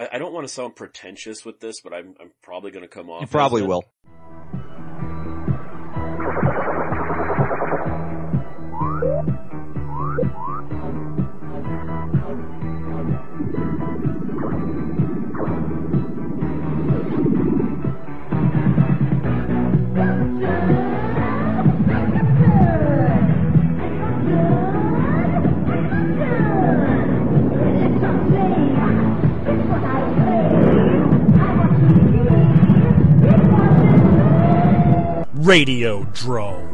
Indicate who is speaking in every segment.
Speaker 1: I, I don't want to sound pretentious with this, but I'm, I'm probably going to come off.
Speaker 2: You probably will.
Speaker 3: Radio Drone.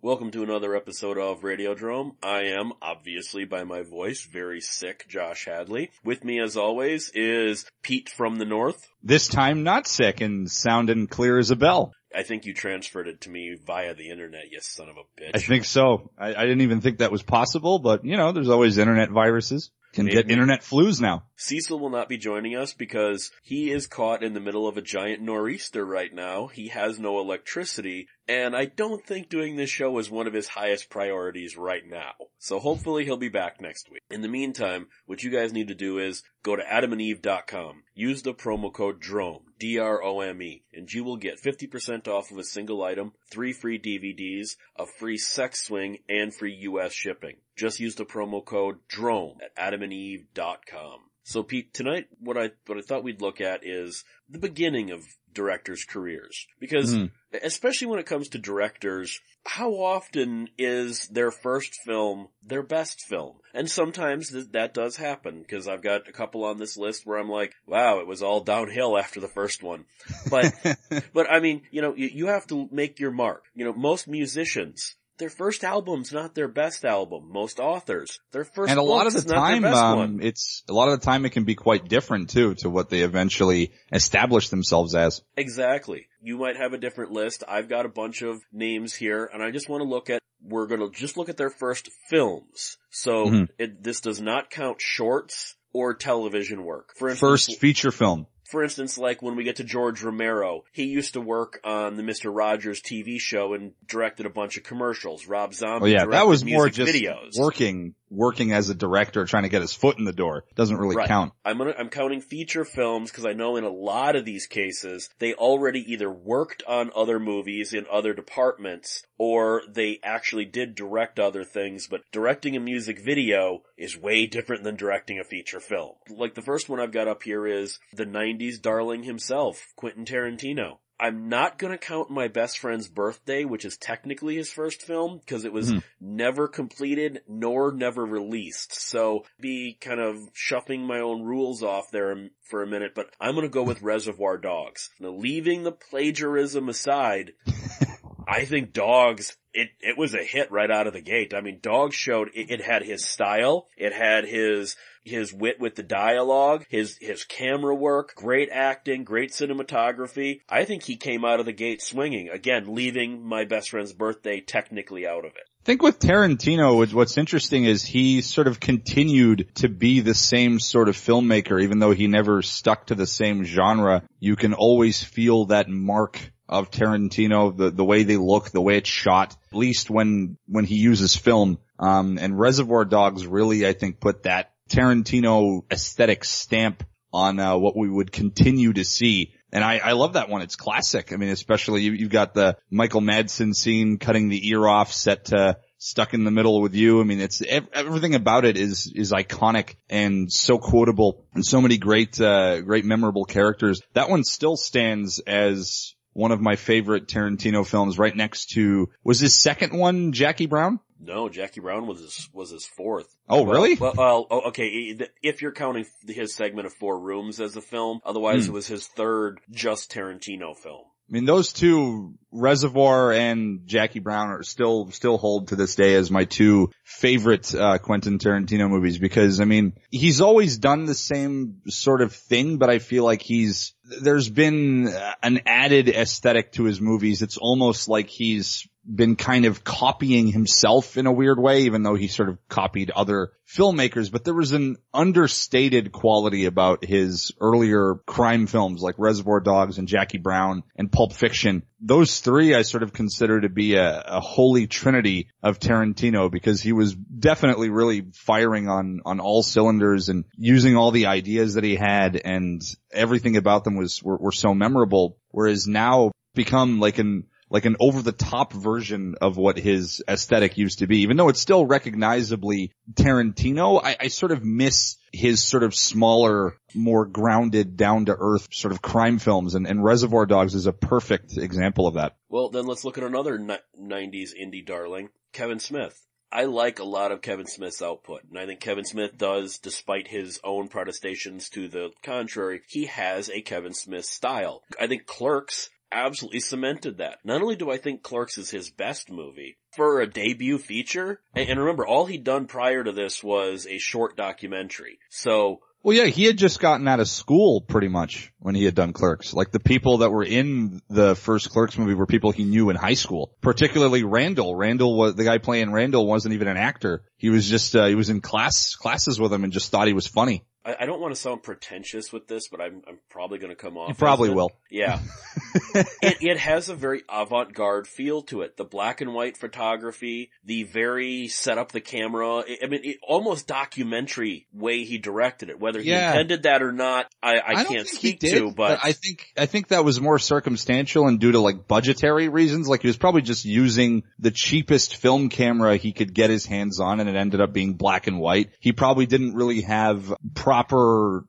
Speaker 1: Welcome to another episode of Radio Radiodrome. I am, obviously by my voice, very sick Josh Hadley. With me as always is Pete from the North.
Speaker 2: This time not sick and sounding clear as a bell.
Speaker 1: I think you transferred it to me via the internet, you son of a bitch.
Speaker 2: I think so. I, I didn't even think that was possible, but you know, there's always internet viruses. Can get internet flus now.
Speaker 1: Cecil will not be joining us because he is caught in the middle of a giant nor'easter right now. He has no electricity, and I don't think doing this show is one of his highest priorities right now. So hopefully he'll be back next week. In the meantime, what you guys need to do is go to adamandeve.com, use the promo code DROME, D-R-O-M-E, and you will get 50% off of a single item, three free DVDs, a free sex swing, and free US shipping. Just use the promo code DROME at adamandeve.com. So Pete, tonight what I what I thought we'd look at is the beginning of directors' careers. Because
Speaker 2: Mhm.
Speaker 1: especially when it comes to directors, how often is their first film their best film? And sometimes th- that does happen because I've got a couple on this list where I'm like, wow, it was all downhill after the first one. But but I mean, you know, you, you have to make your mark. You know, most musicians, their first album's not their best album. Most authors, their first
Speaker 2: and a lot of the time,
Speaker 1: best
Speaker 2: um,
Speaker 1: one.
Speaker 2: it's, a lot of the time it can be quite different too to what they eventually establish themselves as.
Speaker 1: Exactly. You might have a different list. I've got a bunch of names here and I just want to look at, we're going to just look at their first films. So
Speaker 2: Mhm.
Speaker 1: it, this does not count shorts or television work. For instance,
Speaker 2: First feature film.
Speaker 1: For instance, like when we get to George Romero, he used to work on the Mr. Rogers TV show and directed a bunch of commercials. Rob Zombie
Speaker 2: Oh yeah,
Speaker 1: directed
Speaker 2: that was more just
Speaker 1: videos.
Speaker 2: working, working as a director, trying to get his foot in the door. Doesn't really
Speaker 1: Right.
Speaker 2: count.
Speaker 1: I'm gonna, I'm counting feature films because I know in a lot of these cases, they already either worked on other movies in other departments or they actually did direct other things, but directing a music video is way different than directing a feature film. Like the first one I've got up here is the 90s darling himself, Quentin Tarantino. I'm not gonna count my best friend's birthday, which is technically his first film, because it was
Speaker 2: Hmm.
Speaker 1: never completed nor never released. So be kind of shuffling my own rules off there for a minute, but I'm gonna go with Reservoir Dogs. Now leaving the plagiarism aside, I think Dogs, it, it was a hit right out of the gate. I mean, Dogs showed, it, it had his style, it had his, his wit with the dialogue, his, his camera work, great acting, great cinematography. I think he came out of the gate swinging. Again, leaving my best friend's birthday technically out of it.
Speaker 2: I think with Tarantino, what's- interesting is he sort of continued to be the same sort of filmmaker, even though he never stuck to the same genre. You can always feel that mark of Tarantino, the, the way they look, the way it's shot, at least when, when he uses film. Um, and Reservoir Dogs really, I think, put that Tarantino aesthetic stamp on, uh, what we would continue to see. And I, I love that one. It's classic. I mean, especially you, you've got the Michael Madsen scene cutting the ear off set to stuck in the middle with you. I mean, it's ev- everything about it is, is iconic and so quotable and so many great, uh, great memorable characters. That one still stands as one of my favorite Tarantino films right next to, was his second one Jackie Brown?
Speaker 1: No, Jackie Brown was his, was his fourth.
Speaker 2: Oh,
Speaker 1: Well-
Speaker 2: really?
Speaker 1: Well, well, oh, okay, if you're counting his segment of Four Rooms as a film, otherwise
Speaker 2: Hmm.
Speaker 1: it was his third just Tarantino film.
Speaker 2: I mean, those two, Reservoir and Jackie Brown are still, still hold to this day as my two favorite, uh, Quentin Tarantino movies because, I mean, he's always done the same sort of thing, but I feel like he's, there's been an added aesthetic to his movies. It's almost like he's been kind of copying himself in a weird way, even though he sort of copied other filmmakers, but there was an understated quality about his earlier crime films like Reservoir Dogs and Jackie Brown and Pulp Fiction those three I sort of consider to be a, a holy trinity of Tarantino because he was definitely really firing on, on all cylinders and using all the ideas that he had and everything about them was, were, were so memorable. Whereas now become like an, like an over the top version of what his aesthetic used to be. Even though it's still recognizably Tarantino, I, I sort of miss his sort of smaller, more grounded, down to earth sort of crime films and, and Reservoir Dogs is a perfect example of that.
Speaker 1: Well, then let's look at another ni- 90s indie darling, Kevin Smith. I like a lot of Kevin Smith's output, and I think Kevin Smith does, despite his own protestations to the contrary, he has a Kevin Smith style. I think Clerks absolutely cemented that. Not only do I think Clerks is his best movie, for a debut feature, and, remember, all he'd done prior to this was a short documentary. So,
Speaker 2: Well, yeah, he had just gotten out of school pretty much when he had done Clerks. Like the people that were in the first Clerks movie were people he knew in high school. Particularly Randall. Randall was the guy playing Randall wasn't even an actor. He was just uh, he was in class classes with him and just thought he was funny.
Speaker 1: I, I don't want to sound pretentious with this, but I'm, I'm probably going to come off.
Speaker 2: You probably will.
Speaker 1: Yeah. it, it has a very avant-garde feel to it. The black and white photography, the very set up the camera. I I mean, it, almost documentary way he directed it. Whether he
Speaker 2: Yeah.
Speaker 1: intended that or not, I, I,
Speaker 2: don't
Speaker 1: can't speak
Speaker 2: did,
Speaker 1: to, but,
Speaker 2: I think I think that was more circumstantial and due to like budgetary reasons. Like he was probably just using the cheapest film camera he could get his hands on, and it ended up being black and white. He probably didn't really have proper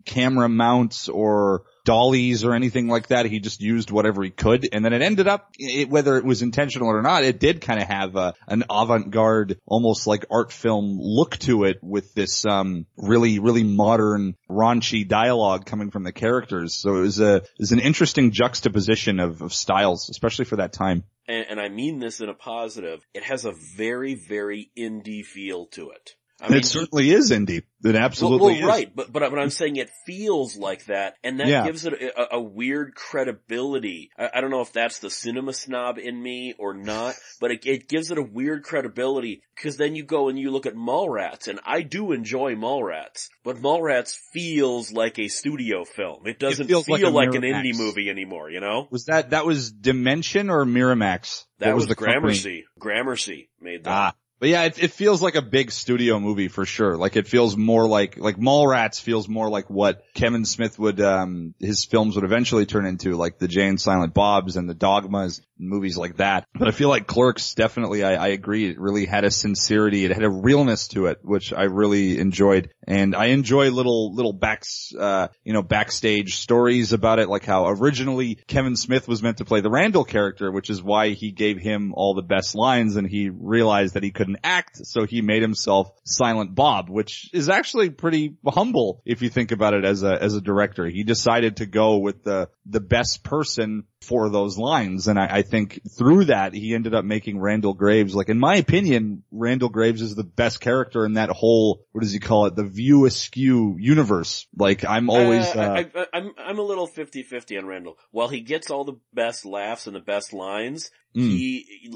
Speaker 2: camera mounts or dollies or anything like that. He just used whatever he could, and then it ended up, it, whether it was intentional or not, it did kind of have a, an avant-garde, almost like art film look to it with this um really really modern raunchy dialogue coming from the characters. So it was a was an interesting juxtaposition of, of styles, especially for that time.
Speaker 1: and, and I mean this in a positive, it has a very, very indie feel to it. I mean,
Speaker 2: it certainly is indie. It
Speaker 1: Well,
Speaker 2: absolutely
Speaker 1: well,
Speaker 2: is.
Speaker 1: right, but but but I'm saying it feels like that, and that
Speaker 2: Yeah.
Speaker 1: gives it a, a, weird credibility. I, I don't know if that's the cinema snob in me or not, but it, it gives it a weird credibility because then you go and you look at Mallrats, and I do enjoy Mallrats, but Mallrats feels like a studio film. It doesn't
Speaker 2: feels
Speaker 1: feel
Speaker 2: like
Speaker 1: like, an indie movie anymore. You know,
Speaker 2: Was that that was Dimension or Miramax?
Speaker 1: that
Speaker 2: What
Speaker 1: was,
Speaker 2: the company?
Speaker 1: Gramercy. Gramercy made that.
Speaker 2: Ah. But yeah, it, it feels like a big studio movie for sure. Like it feels more like, like Mallrats feels more like what Kevin Smith would, um, his films would eventually turn into, like the Jay and Silent Bobs and the Dogmas, movies like that. But I feel like Clerks definitely, I, I agree, it really had a sincerity, it had a realness to it, which I really enjoyed. And I enjoy little, little backs, uh, you know, backstage stories about it, like how originally Kevin Smith was meant to play the Randall character, which is why he gave him all the best lines and he realized that he couldn't act, so he made himself Silent Bob, which is actually pretty humble if you think about it as a, as a director. He decided to go with the, the best person for those lines. And I, I think through that, he ended up making Randall Graves, like in my opinion, Randall Graves is the best character in that whole, what does he call it? The view askew universe. Like I'm always,
Speaker 1: Uh,
Speaker 2: uh,
Speaker 1: I, I, I'm I'm a little 50-50 on Randall. While he gets all the best laughs and the best lines,
Speaker 2: Mm.
Speaker 1: he,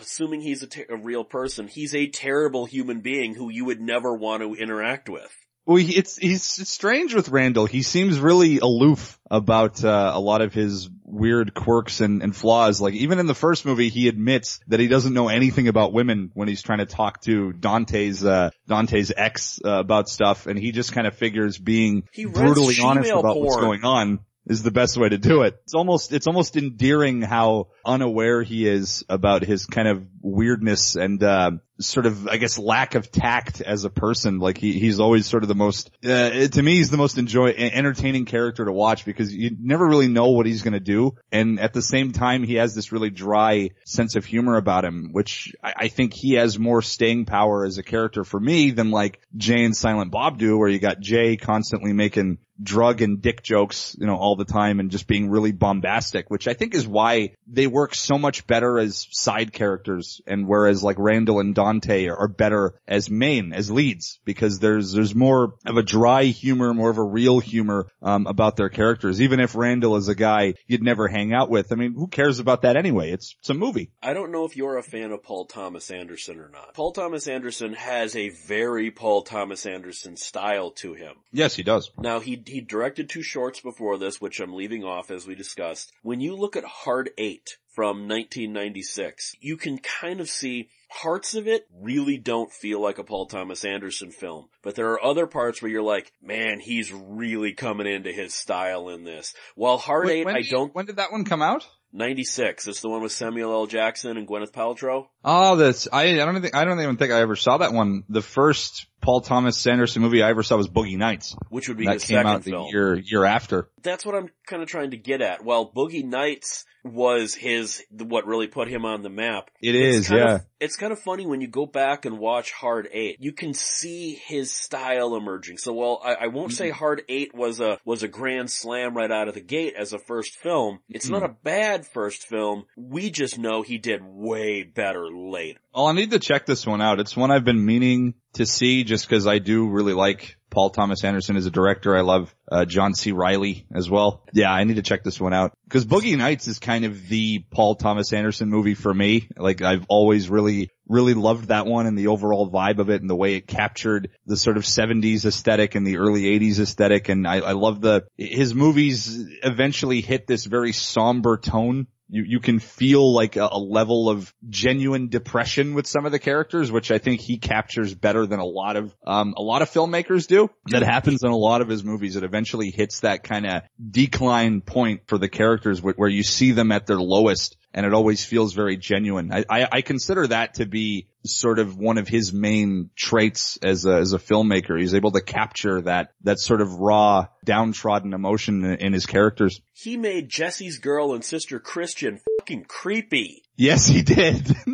Speaker 1: assuming he's a, ter- a real person, he's a terrible human being who you would never want to interact with.
Speaker 2: Well, he- it's he's strange with Randall. He seems really aloof about uh, a lot of his weird quirks and, and flaws. Like even in the first movie, he admits that he doesn't know anything about women when he's trying to talk to Dante's uh, Dante's ex uh, about stuff, and he just kind of figures being
Speaker 1: He
Speaker 2: brutally honest about what's going on is the best way to do it. It's almost it's almost endearing how unaware he is about his kind of weirdness and uh, sort of I guess lack of tact as a person. Like he he's always sort of the most uh, to me he's the most enjoy entertaining character to watch because you never really know what he's going to do, and at the same time he has this really dry sense of humor about him, which I, I think he has more staying power as a character for me than like Jay and Silent Bob do, where you got Jay constantly making drug and dick jokes, you know, all the time and just being really bombastic, which I think is why they work so much better as side characters and whereas like Randall and Dante are, are better as main, as leads, because there's, there's more of a dry humor, more of a real humor, um, about their characters. Even if Randall is a guy you'd never hang out with, I mean, who cares about that anyway? It's, it's a movie.
Speaker 1: I don't know if you're a fan of Paul Thomas Anderson or not. Paul Thomas Anderson has a very Paul Thomas Anderson style to him.
Speaker 2: Yes, he does.
Speaker 1: Now he he directed two shorts before this, which I'm leaving off as we discussed. When you look at Hard Eight from 1996. You can kind of see parts of it really don't feel like a Paul Thomas Anderson film, but there are other parts where you're like, man, he's really coming into his style in this. While Hard
Speaker 2: Wait,
Speaker 1: Eight, I
Speaker 2: you-
Speaker 1: don't,
Speaker 2: When did that one come out?
Speaker 1: 96, it's the one with Samuel L. Jackson and Gwyneth Paltrow.
Speaker 2: Oh, that's I. I don't think I don't even think I ever saw that one. The first Paul Thomas Anderson movie I ever saw was Boogie Nights.
Speaker 1: Which would be
Speaker 2: That came
Speaker 1: second
Speaker 2: out the
Speaker 1: film.
Speaker 2: year year after.
Speaker 1: That's what I'm kind of trying to get at. While Boogie Nights was his, what really put him on the map.
Speaker 2: It
Speaker 1: It's
Speaker 2: is, yeah.
Speaker 1: Of, it's kind of funny when you go back and watch Hard Eight. You can see his style emerging. So while I, I won't
Speaker 2: Mm-hmm.
Speaker 1: say Hard Eight was a was a grand slam right out of the gate as a first film, it's not
Speaker 2: Mm-hmm.
Speaker 1: a bad first film. We just know he did way better later.
Speaker 2: Well, I need to check this one out. It's one I've been meaning to see just because I do really like Paul Thomas Anderson as a director. I love uh, John C. Reilly as well. Yeah, I need to check this one out because Boogie Nights is kind of the Paul Thomas Anderson movie for me. Like I've always really, really loved that one and the overall vibe of it and the way it captured the sort of 70s aesthetic and the early 80s aesthetic. And I, I love the, his movies eventually hit this very somber tone you you can feel like a, a level of genuine depression with some of the characters, which I think he captures better than a lot of um a lot of filmmakers do. That happens in a lot of his movies. It eventually hits that kind of decline point for the characters where, where you see them at their lowest. And it always feels very genuine. I, I, I consider that to be sort of one of his main traits as a, as a filmmaker. He's able to capture that, that sort of raw, downtrodden emotion in, in his characters.
Speaker 1: He made Jesse's girl and sister Christian fucking creepy.
Speaker 2: Yes, he did.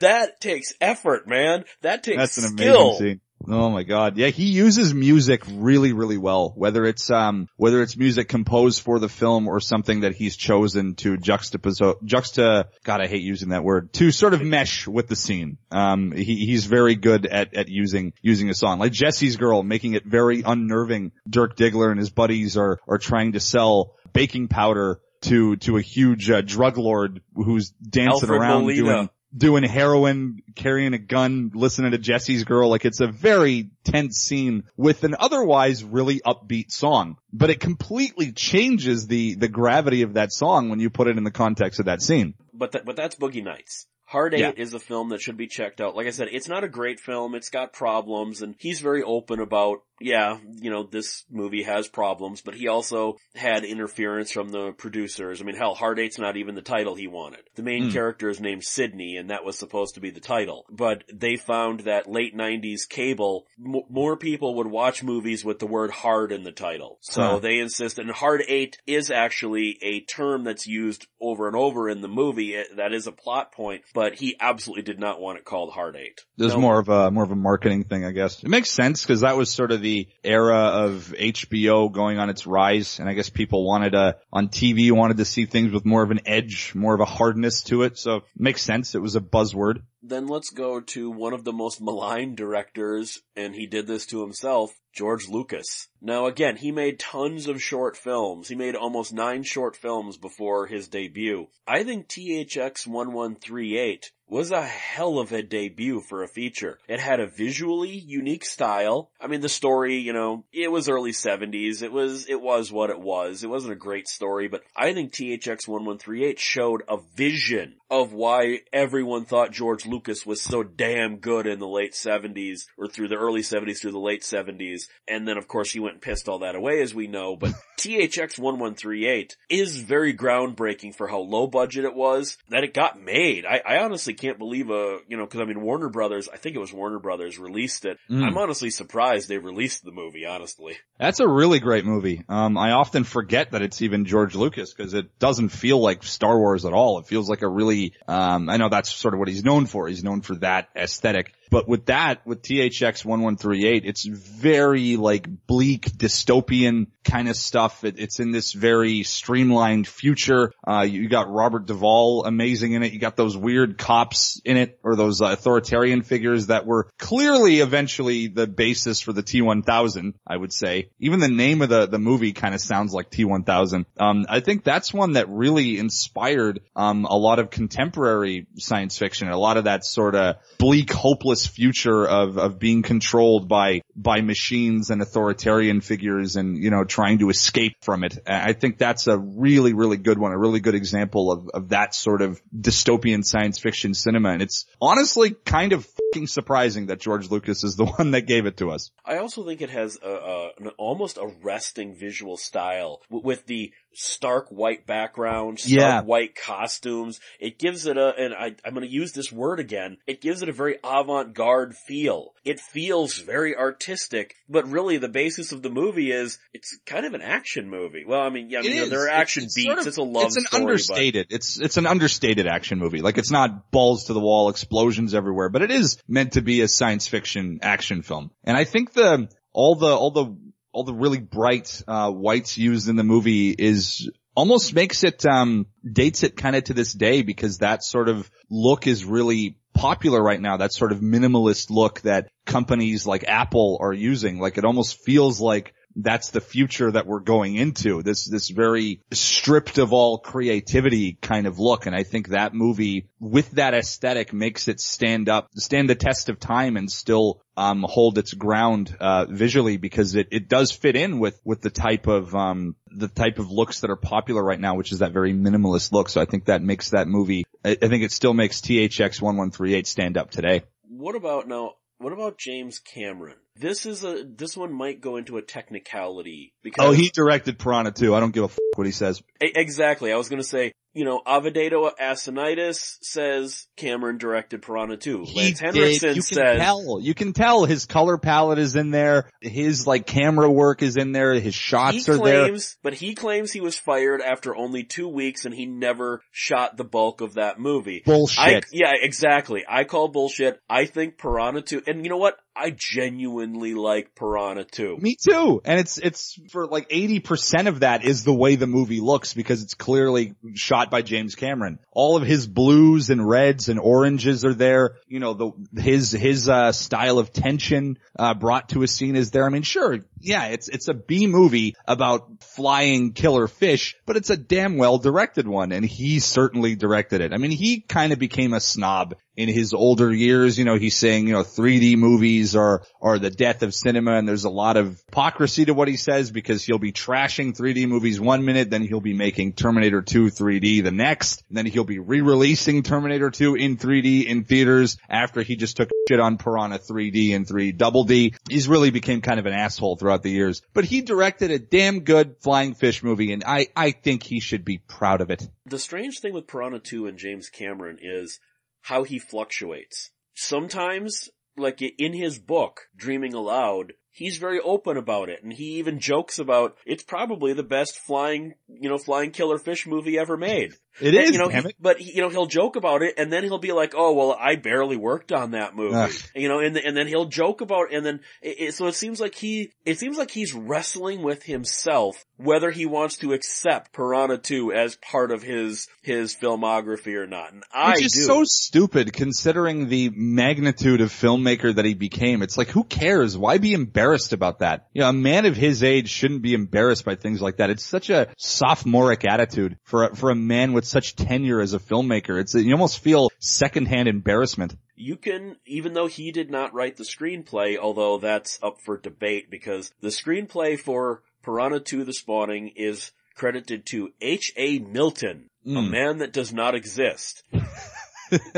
Speaker 1: That takes effort, man. That takes
Speaker 2: That's an
Speaker 1: skill.
Speaker 2: amazing scene. Oh my god. Yeah, he uses music really, really well. Whether it's, um, whether it's music composed for the film or something that he's chosen to juxtapose, juxta, god, I hate using that word, to sort of mesh with the scene. Um, he, he's very good at, at using, using a song. Like Jesse's Girl, making it very unnerving. Dirk Diggler and his buddies are, are trying to sell baking powder to, to a huge, uh, drug lord who's dancing
Speaker 1: Alfred
Speaker 2: around
Speaker 1: Molina.
Speaker 2: doing, doing heroin, carrying a gun, listening to Jesse's girl. Like it's a very tense scene with an otherwise really upbeat song, but it completely changes the, the gravity of that song when you put it in the context of that scene.
Speaker 1: But that, but that's Boogie Nights. Hard Eight
Speaker 2: Yeah.
Speaker 1: is a film that should be checked out. Like I said, it's not a great film. It's got problems and he's very open about, yeah, you know, this movie has problems, but he also had interference from the producers. I mean, hell, Hard Eight's not even the title he wanted. The main
Speaker 2: Hmm.
Speaker 1: character is named Sydney and that was supposed to be the title. But they found that late 90s cable, m- more people would watch movies with the word hard in the title. So
Speaker 2: Huh.
Speaker 1: they insisted, and hard eight is actually a term that's used over and over in the movie. It- that is a plot point, but he absolutely did not want it called hard eight.
Speaker 2: There's
Speaker 1: No.
Speaker 2: more of a, more of a marketing thing, I guess. It makes sense because that was sort of the era of HBO going on its rise. And I guess people wanted to, on TV, wanted to see things with more of an edge, more of a hardness to it. So it makes sense. It was a buzzword.
Speaker 1: Then let's go to one of the most maligned directors, and he did this to himself, George Lucas. Now again, he made tons of short films. He made almost nine short films before his debut. I think THX 1138 was a hell of a debut for a feature. It had a visually unique style. I mean, the story, you know, it was early 70s. It was, it was what it was. It wasn't a great story, but I think THX 1138 showed a vision of why everyone thought George Lucas was so damn good in the late 70s or through the early 70s through the late 70s. And then of course he went and pissed all that away as we know, but THX 1138 is very groundbreaking for how low budget it was that it got made. I, I honestly can't believe a, you know, cause I mean Warner Brothers, I think it was Warner Brothers released it.
Speaker 2: Mm.
Speaker 1: I'm honestly surprised they released the movie, honestly.
Speaker 2: That's a really great movie. Um, I often forget that it's even George Lucas because it doesn't feel like Star Wars at all. It feels like a really, um, I know that's sort of what he's known for. He's known for that aesthetic. But with that, with THX 1138, it's very like bleak dystopian kind of stuff. It, it's in this very streamlined future. Uh, you got Robert Duvall amazing in it. You got those weird cops in it or those uh, authoritarian figures that were clearly eventually the basis for the T1000, I would say. Even the name of the, the movie kind of sounds like T1000. Um, I think that's one that really inspired, um, a lot of contemporary science fiction, a lot of that sort of bleak, hopeless future of, of being controlled by, by machines and authoritarian figures and, you know, trying to escape from it. I think that's a really, really good one, a really good example of, of that sort of dystopian science fiction cinema. And it's honestly kind of surprising that George Lucas is the one that gave it to us.
Speaker 1: I also think it has a, a an almost arresting visual style with the stark white background, stark
Speaker 2: Yeah.
Speaker 1: white costumes. It gives it a, and I, I'm going to use this word again. It gives it a very avant-garde feel. It feels very artistic, but really the basis of the movie is it's kind of an action movie. Well, I mean, yeah, I mean, you know, there are action
Speaker 2: it's
Speaker 1: beats.
Speaker 2: sort of-
Speaker 1: it's a love
Speaker 2: It's an
Speaker 1: story, but-
Speaker 2: understated. It's it's an understated action movie. Like it's not balls to the wall, explosions everywhere, but it is meant to be a science fiction action film. And I think the all the all the all the really bright uh whites used in the movie is almost makes it um dates it kind of to this day because that sort of look is really popular right now. That sort of minimalist look that companies like Apple are using. Like it almost feels like that's the future that we're going into. This, this very stripped of all creativity kind of look. And I think that movie with that aesthetic makes it stand up, stand the test of time and still, um, hold its ground, uh, visually because it, it does fit in with, with the type of, um, the type of looks that are popular right now, which is that very minimalist look. So I think that makes that movie, I, I think it still makes THX 1138 stand up today.
Speaker 1: What about now? What about James Cameron? This is a this one might go into a technicality because
Speaker 2: Oh, he directed Piranha too. I don't give a f- what he says.
Speaker 1: Exactly. I was going to say, you know, Ovidio Assonitis says Cameron directed Piranha 2.
Speaker 2: He
Speaker 1: Lance. Henriksen
Speaker 2: You can
Speaker 1: says
Speaker 2: tell. You can tell his color palette is in there. His like camera work is in there. His shots
Speaker 1: he
Speaker 2: are there.
Speaker 1: but he claims he was fired after only two weeks and he never shot the bulk of that movie.
Speaker 2: Bullshit.
Speaker 1: I, yeah, exactly. I call bullshit. I think Piranha 2, and you know what? I genuinely like Piranha 2.
Speaker 2: Me too. And it's, it's for like 80% of that is the way the movie looks because it's clearly shot by James Cameron. All of his blues and reds and oranges are there. You know, the, his, his, uh, style of tension, uh, brought to a scene is there. I mean, sure. Yeah, it's, it's a B movie about flying killer fish, but it's a damn well directed one and he certainly directed it. I mean, he kind of became a snob in his older years, you know, he's saying, you know, 3D movies are, are the death of cinema and there's a lot of hypocrisy to what he says because he'll be trashing 3D movies one minute, then he'll be making Terminator 2 3D the next, and then he'll be re-releasing Terminator 2 in 3D in theaters after he just took shit on Piranha 3D and 3 Double D. He's really became kind of an asshole throughout the years, but he directed a damn good flying fish movie and I, I think he should be proud of it.
Speaker 1: The strange thing with Piranha 2 and James Cameron is how he fluctuates. Sometimes, like in his book, Dreaming Aloud, he's very open about it, and he even jokes about it's probably the best flying, you know, flying killer fish movie ever made.
Speaker 2: It
Speaker 1: And,
Speaker 2: is,
Speaker 1: you know, he- but he, you know, he'll joke about it, and then he'll be like, "Oh, well, I barely worked on that movie,"
Speaker 2: Ugh.
Speaker 1: you know, and and then he'll joke about, it and then it, it- so it seems like he, it seems like he's wrestling with himself whether he wants to accept Piranha 2 as part of his his filmography or not, and I
Speaker 2: Which
Speaker 1: do.
Speaker 2: is so stupid considering the magnitude of filmmaker that he became. It's like, who cares? Why be embarrassed about that? You know, a man of his age shouldn't be embarrassed by things like that. It's such a sophomoric attitude for a, for a man with such tenure as a filmmaker. It's, you almost feel secondhand embarrassment.
Speaker 1: you can, even though he did not write the screenplay, although that's up for debate because the screenplay for Piranha 2 The Spawning is credited to H.A. Milton, a
Speaker 2: Mm.
Speaker 1: man that does not exist.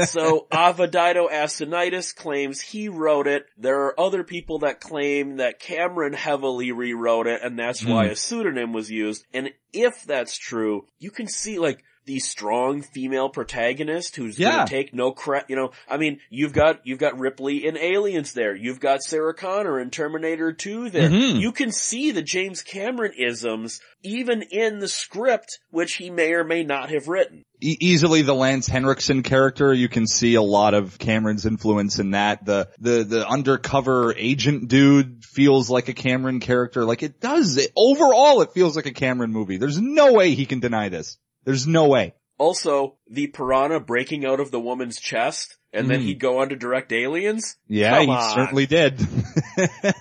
Speaker 1: so Ovidio Assonitis claims he wrote it. There are other people that claim that Cameron heavily rewrote it and that's why
Speaker 2: Hmm.
Speaker 1: a pseudonym was used. And if that's true, you can see like the strong female protagonist who's
Speaker 2: Yeah.
Speaker 1: gonna take no crap, you know, I mean, you've got, you've got Ripley in Aliens there. You've got Sarah Connor in Terminator 2 there.
Speaker 2: Mhm.
Speaker 1: You can see the James Cameron isms even in the script, which he may or may not have written.
Speaker 2: E- easily the Lance Henriksen character. You can see a lot of Cameron's influence in that. The, the, the undercover agent dude feels like a Cameron character. Like it does. It, overall, it feels like a Cameron movie. There's no way he can deny this. There's no way.
Speaker 1: Also, the piranha breaking out of the woman's chest, and then
Speaker 2: Mhm.
Speaker 1: he'd go on to direct Aliens.
Speaker 2: Yeah,
Speaker 1: Come
Speaker 2: he
Speaker 1: on.
Speaker 2: certainly did.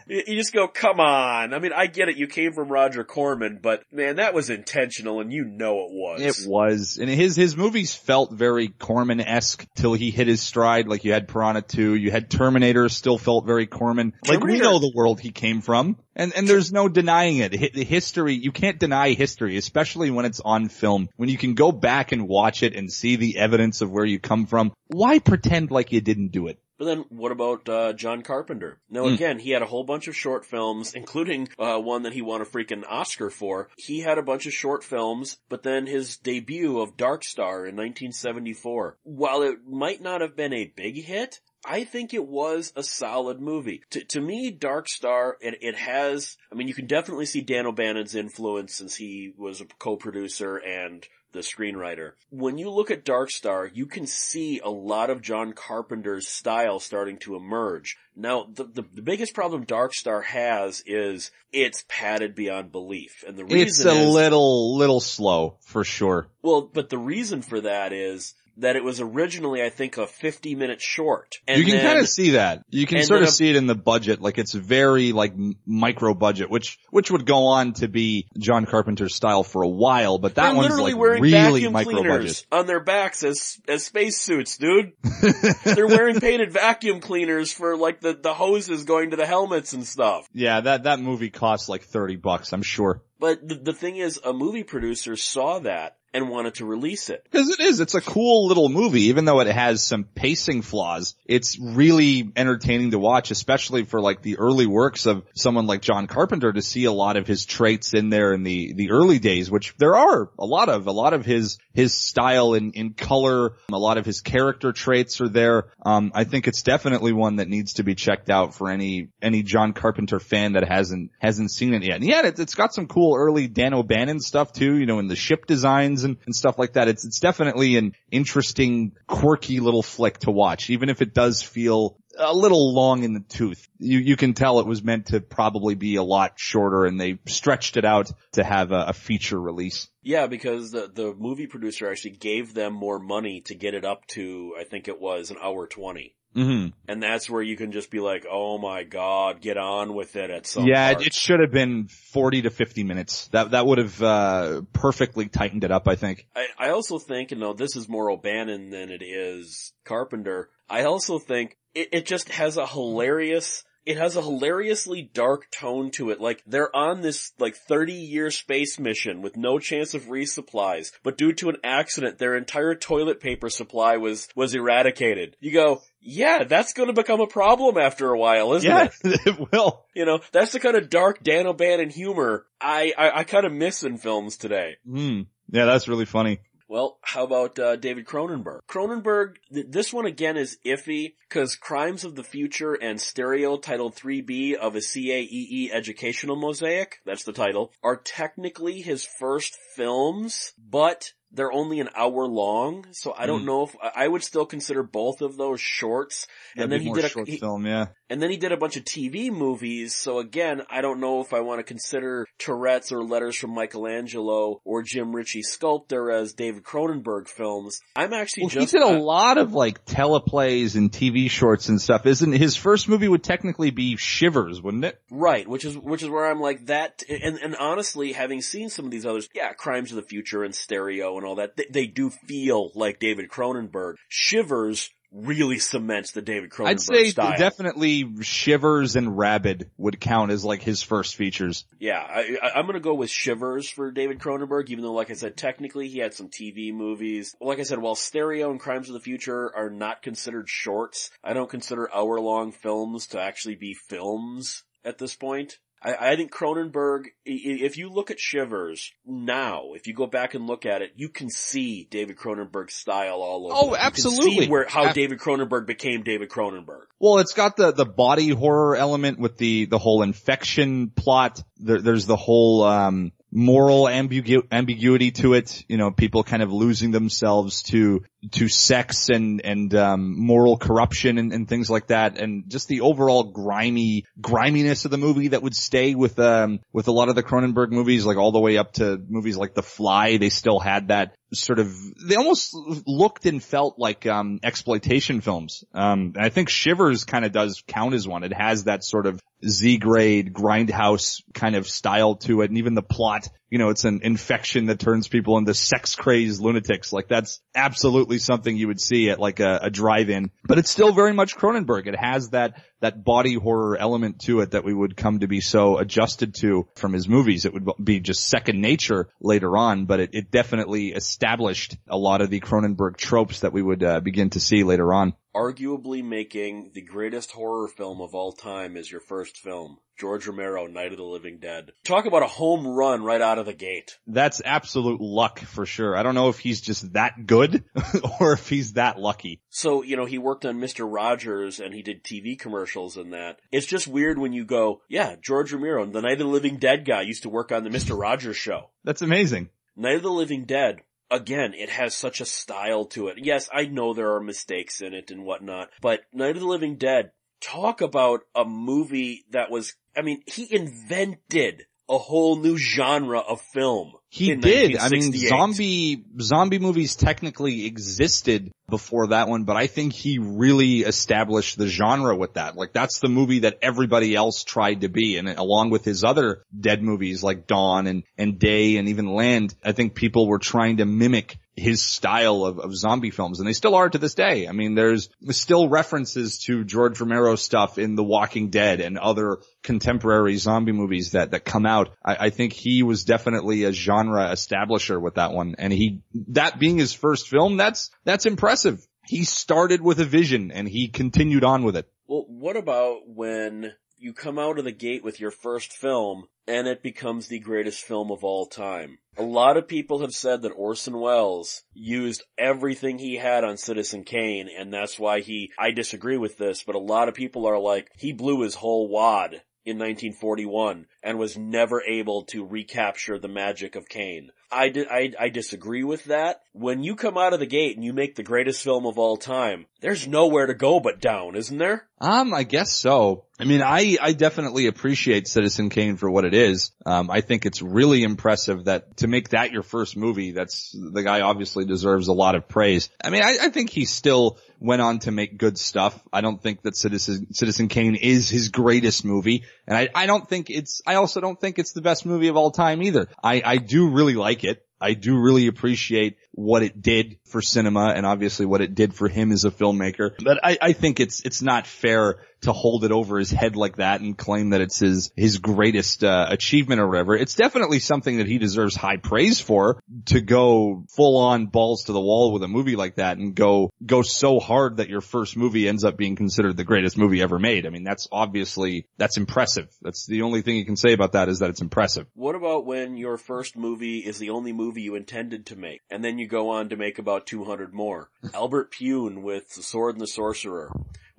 Speaker 1: You just go, come on. I mean, I get it. You came from Roger Corman, but man, that was intentional and you know it was.
Speaker 2: It was, and his his movies felt very Corman-esque till he hit his stride. Like you had Piranha 2, you had Terminator, still felt very Corman. Like we know the world he came from, and and there's no denying it. The history, you can't deny history, especially when it's on film. When you can go back and watch it and see the evidence of where you come from, why pretend like you didn't do it?
Speaker 1: But then what about uh, John Carpenter? Now
Speaker 2: Hmm.
Speaker 1: again, he had a whole bunch of short films, including uh, one that he won a freaking Oscar for. He had a bunch of short films, but then his debut of Dark Star in 1974. While it might not have been a big hit, I think it was a solid movie. To, to me, Dark Star, it, it has, I mean, you can definitely see Dan O'Bannon's influence since he was a co-producer and the screenwriter. When you look at Dark Star, you can see a lot of John Carpenter's style starting to emerge. Now, the, the, the biggest problem Dark Star has is it's padded beyond belief. And the reason
Speaker 2: It's a
Speaker 1: is,
Speaker 2: little little slow for sure.
Speaker 1: well, but the reason for that is that it was originally, I think, a 50 minute short. And
Speaker 2: you can
Speaker 1: then-
Speaker 2: kind of see that. You can sort of
Speaker 1: a-
Speaker 2: see it in the budget, like it's very like micro budget, which which would go on to be John Carpenter's style for a while, but that one's
Speaker 1: literally
Speaker 2: like
Speaker 1: wearing
Speaker 2: really
Speaker 1: vacuum
Speaker 2: micro
Speaker 1: cleaners
Speaker 2: budget.
Speaker 1: on their backs as as space suits, dude. They're wearing painted vacuum cleaners for like the the hoses going to the helmets and stuff.
Speaker 2: Yeah, that that movie costs like thirty bucks, I'm sure.
Speaker 1: But the, the thing is, a movie producer saw that and wanted to release it.
Speaker 2: Because it is, it's a cool little movie, even though it has some pacing flaws. It's really entertaining to watch, especially for like the early works of someone like John Carpenter to see a lot of his traits in there in the, the early days, which there are a lot of, a lot of his, his style in, in color, a lot of his character traits are there. Um, I think it's definitely one that needs to be checked out for any, any John Carpenter fan that hasn't, hasn't seen it yet. And yeah, it's, it's got some cool early Dan O'Bannon stuff too, you know, in the ship designs and, and stuff like that. It's, it's definitely an interesting, quirky little flick to watch, even if it does feel a little long in the tooth. You, you can tell it was meant to probably be a lot shorter and they stretched it out to have a, a feature release.
Speaker 1: Yeah, because the the movie producer actually gave them more money to get it up to, I think it was an hour 20.
Speaker 2: hmm
Speaker 1: And that's where you can just be like, oh my god, get on with it at some
Speaker 2: Yeah, it,
Speaker 1: part.
Speaker 2: it should have been 40 to 50 minutes. That, that would have, uh, perfectly tightened it up, I think.
Speaker 1: I, I also think, you know, this is more O'Bannon than it is Carpenter. I also think it, it just has a hilarious, it has a hilariously dark tone to it. Like, they're on this, like, 30 year space mission with no chance of resupplies, but due to an accident, their entire toilet paper supply was, was eradicated. You go, yeah, that's gonna become a problem after a while, isn't
Speaker 2: Yeah,
Speaker 1: it?
Speaker 2: it will.
Speaker 1: You know, that's the kind of dark Dan O'Bannon humor I, I, I kind of miss in films today.
Speaker 2: Mm. Yeah, that's really funny.
Speaker 1: Well, how about uh, David Cronenberg? Cronenberg, th- this one again is iffy because Crimes of the Future and Stereo titled 3B of a CAEE educational mosaic, that's the title, are technically his first films, but they're only an hour long, so I don't
Speaker 2: Hmm.
Speaker 1: know if I would still consider both of those shorts.
Speaker 2: That'd
Speaker 1: and then he did a
Speaker 2: short
Speaker 1: he-
Speaker 2: film, yeah.
Speaker 1: and then he did a bunch of TV movies, so again, I don't know if I want to consider Tourette's or Letters from Michelangelo or Jim Ritchie Sculptor as David Cronenberg films. I'm actually
Speaker 2: Well,
Speaker 1: just
Speaker 2: he did a
Speaker 1: uh,
Speaker 2: lot of like teleplays and TV shorts and stuff. Isn't his first movie would technically be Shivers, wouldn't it?
Speaker 1: right, which is which is where I'm like that. And and honestly, having seen some of these others, yeah, Crimes of the Future and Stereo and all that, they, they do feel like David Cronenberg. Shivers really cements the David Cronenberg
Speaker 2: I'd say
Speaker 1: style.
Speaker 2: definitely Shivers and Rabid would count as like his first features.
Speaker 1: Yeah, I, I, I'm gonna go with Shivers for David Cronenberg, even though, like I said, technically he had some TV movies. Like I said, while Stereo and Crimes of the Future are not considered shorts, I don't consider hour-long films to actually be films at this point. I, I think Cronenberg, i- i- if you look at Shivers now, if you go back and look at it, you can see David Cronenberg's style all over.
Speaker 2: Oh,
Speaker 1: it. You can
Speaker 2: absolutely.
Speaker 1: see where how
Speaker 2: Ab-
Speaker 1: David Cronenberg became David Cronenberg.
Speaker 2: Well, it's got the, the body horror element with the, the whole infection plot. There, there's the whole, um, moral ambigu- ambiguity to it. You know, people kind of losing themselves to, to sex and and um, moral corruption and, and things like that, and just the overall grimy griminess of the movie that would stay with um with a lot of the Cronenberg movies, like all the way up to movies like The Fly. They still had that sort of they almost looked and felt like um exploitation films. Um I think Shivers kind of does count as one. It has that sort of Z grade grindhouse kind of style to it and even the plot, you know, it's an infection that turns people into sex crazed lunatics. Like that's absolutely something you would see at like a, a drive-in, but it's still very much Cronenberg. It has that that body horror element to it that we would come to be so adjusted to from his movies. It would be just second nature later on, but it, it definitely established a lot of the Cronenberg tropes that we would uh, begin to see later on.
Speaker 1: Arguably making the greatest horror film of all time is your first film. George Romero, Night of the Living Dead. Talk about a home run right out of the gate.
Speaker 2: That's absolute luck for sure. I don't know if he's just that good or if he's that lucky.
Speaker 1: So, you know, he worked on Mr. Rogers and he did TV commercials and that. It's just weird when you go, yeah, George Romero, the Night of the Living Dead guy used to work on the Mr. Rogers show.
Speaker 2: That's amazing.
Speaker 1: Night of the Living Dead, again, it has such a style to it. Yes, I know there are mistakes in it and whatnot, but Night of the Living Dead, talk about a movie that was, I mean, he invented a whole new genre of film.
Speaker 2: He did. I mean, zombie, zombie movies technically existed before that one, but I think he really established the genre with that. Like that's the movie that everybody else tried to be. And along with his other dead movies like Dawn and, and Day and even Land, I think people were trying to mimic his style of, of zombie films and they still are to this day. I mean, there's still references to George Romero stuff in The Walking Dead and other contemporary zombie movies that, that come out. I, I think he was definitely a genre establisher with that one. And he, that being his first film, that's, that's impressive. He started with a vision and he continued on with it.
Speaker 1: Well, what about when you come out of the gate with your first film and it becomes the greatest film of all time. A lot of people have said that Orson Welles used everything he had on Citizen Kane and that's why he, I disagree with this, but a lot of people are like, he blew his whole wad in 1941 and was never able to recapture the magic of Kane. I, di- I, I disagree with that. When you come out of the gate and you make the greatest film of all time, there's nowhere to go but down, isn't there?
Speaker 2: Um, I guess so. I mean, I, I definitely appreciate Citizen Kane for what it is. Um, I think it's really impressive that to make that your first movie, that's, the guy obviously deserves a lot of praise. I mean, I, I think he still went on to make good stuff. I don't think that Citizen, Citizen Kane is his greatest movie. And I, I don't think it's, I also don't think it's the best movie of all time either. I, I do really like it. I do really appreciate what it did for cinema and obviously what it did for him as a filmmaker. But I, I think it's, it's not fair to hold it over his head like that and claim that it's his, his greatest, uh, achievement or whatever. It's definitely something that he deserves high praise for to go full on balls to the wall with a movie like that and go, go so hard that your first movie ends up being considered the greatest movie ever made. I mean, that's obviously, that's impressive. That's the only thing you can say about that is that it's impressive.
Speaker 1: What about when your first movie is the only movie you intended to make and then you go on to make about 200 more? Albert Pyun with The Sword and the Sorcerer.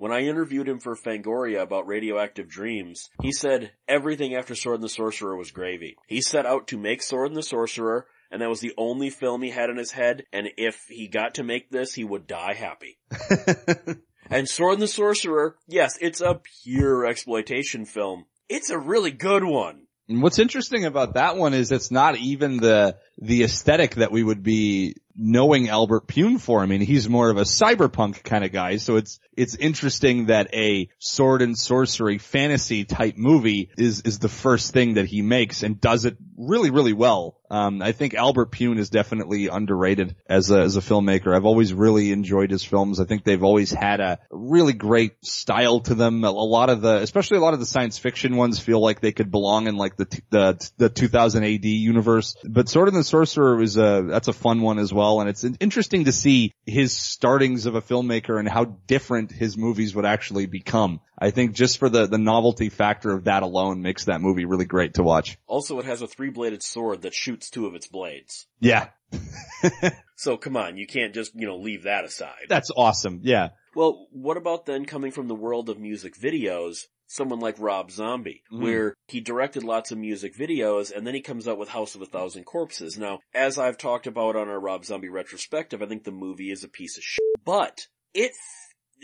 Speaker 1: When I interviewed him for Fangoria about Radioactive Dreams, he said everything after Sword and the Sorcerer was gravy. He set out to make Sword and the Sorcerer, and that was the only film he had in his head, and if he got to make this, he would die happy. and Sword and the Sorcerer, yes, it's a pure exploitation film. It's a really good one.
Speaker 2: And what's interesting about that one is it's not even the, the aesthetic that we would be knowing Albert Pyun for. I mean, he's more of a cyberpunk kind of guy, so it's, it's interesting that a sword and sorcery fantasy type movie is, is the first thing that he makes and does it really, really well. Um, I think Albert Pyun is definitely underrated as a, as a filmmaker. I've always really enjoyed his films. I think they've always had a really great style to them. A, a lot of the, especially a lot of the science fiction ones feel like they could belong in like the, the, the 2000 AD universe. But Sword and the Sorcerer is a, that's a fun one as well. And it's interesting to see his startings of a filmmaker and how different his movies would actually become. I think just for the, the novelty factor of that alone makes that movie really great to watch.
Speaker 1: Also, it has a three-bladed sword that shoots two of its blades.
Speaker 2: Yeah.
Speaker 1: so come on, you can't just, you know, leave that aside.
Speaker 2: That's awesome. Yeah.
Speaker 1: Well, what about then coming from the world of music videos? Someone like Rob Zombie,
Speaker 2: Mhm.
Speaker 1: where he directed lots of music videos and then he comes out with House of a Thousand Corpses. Now, as I've talked about on our Rob Zombie retrospective, I think the movie is a piece of shit, but it,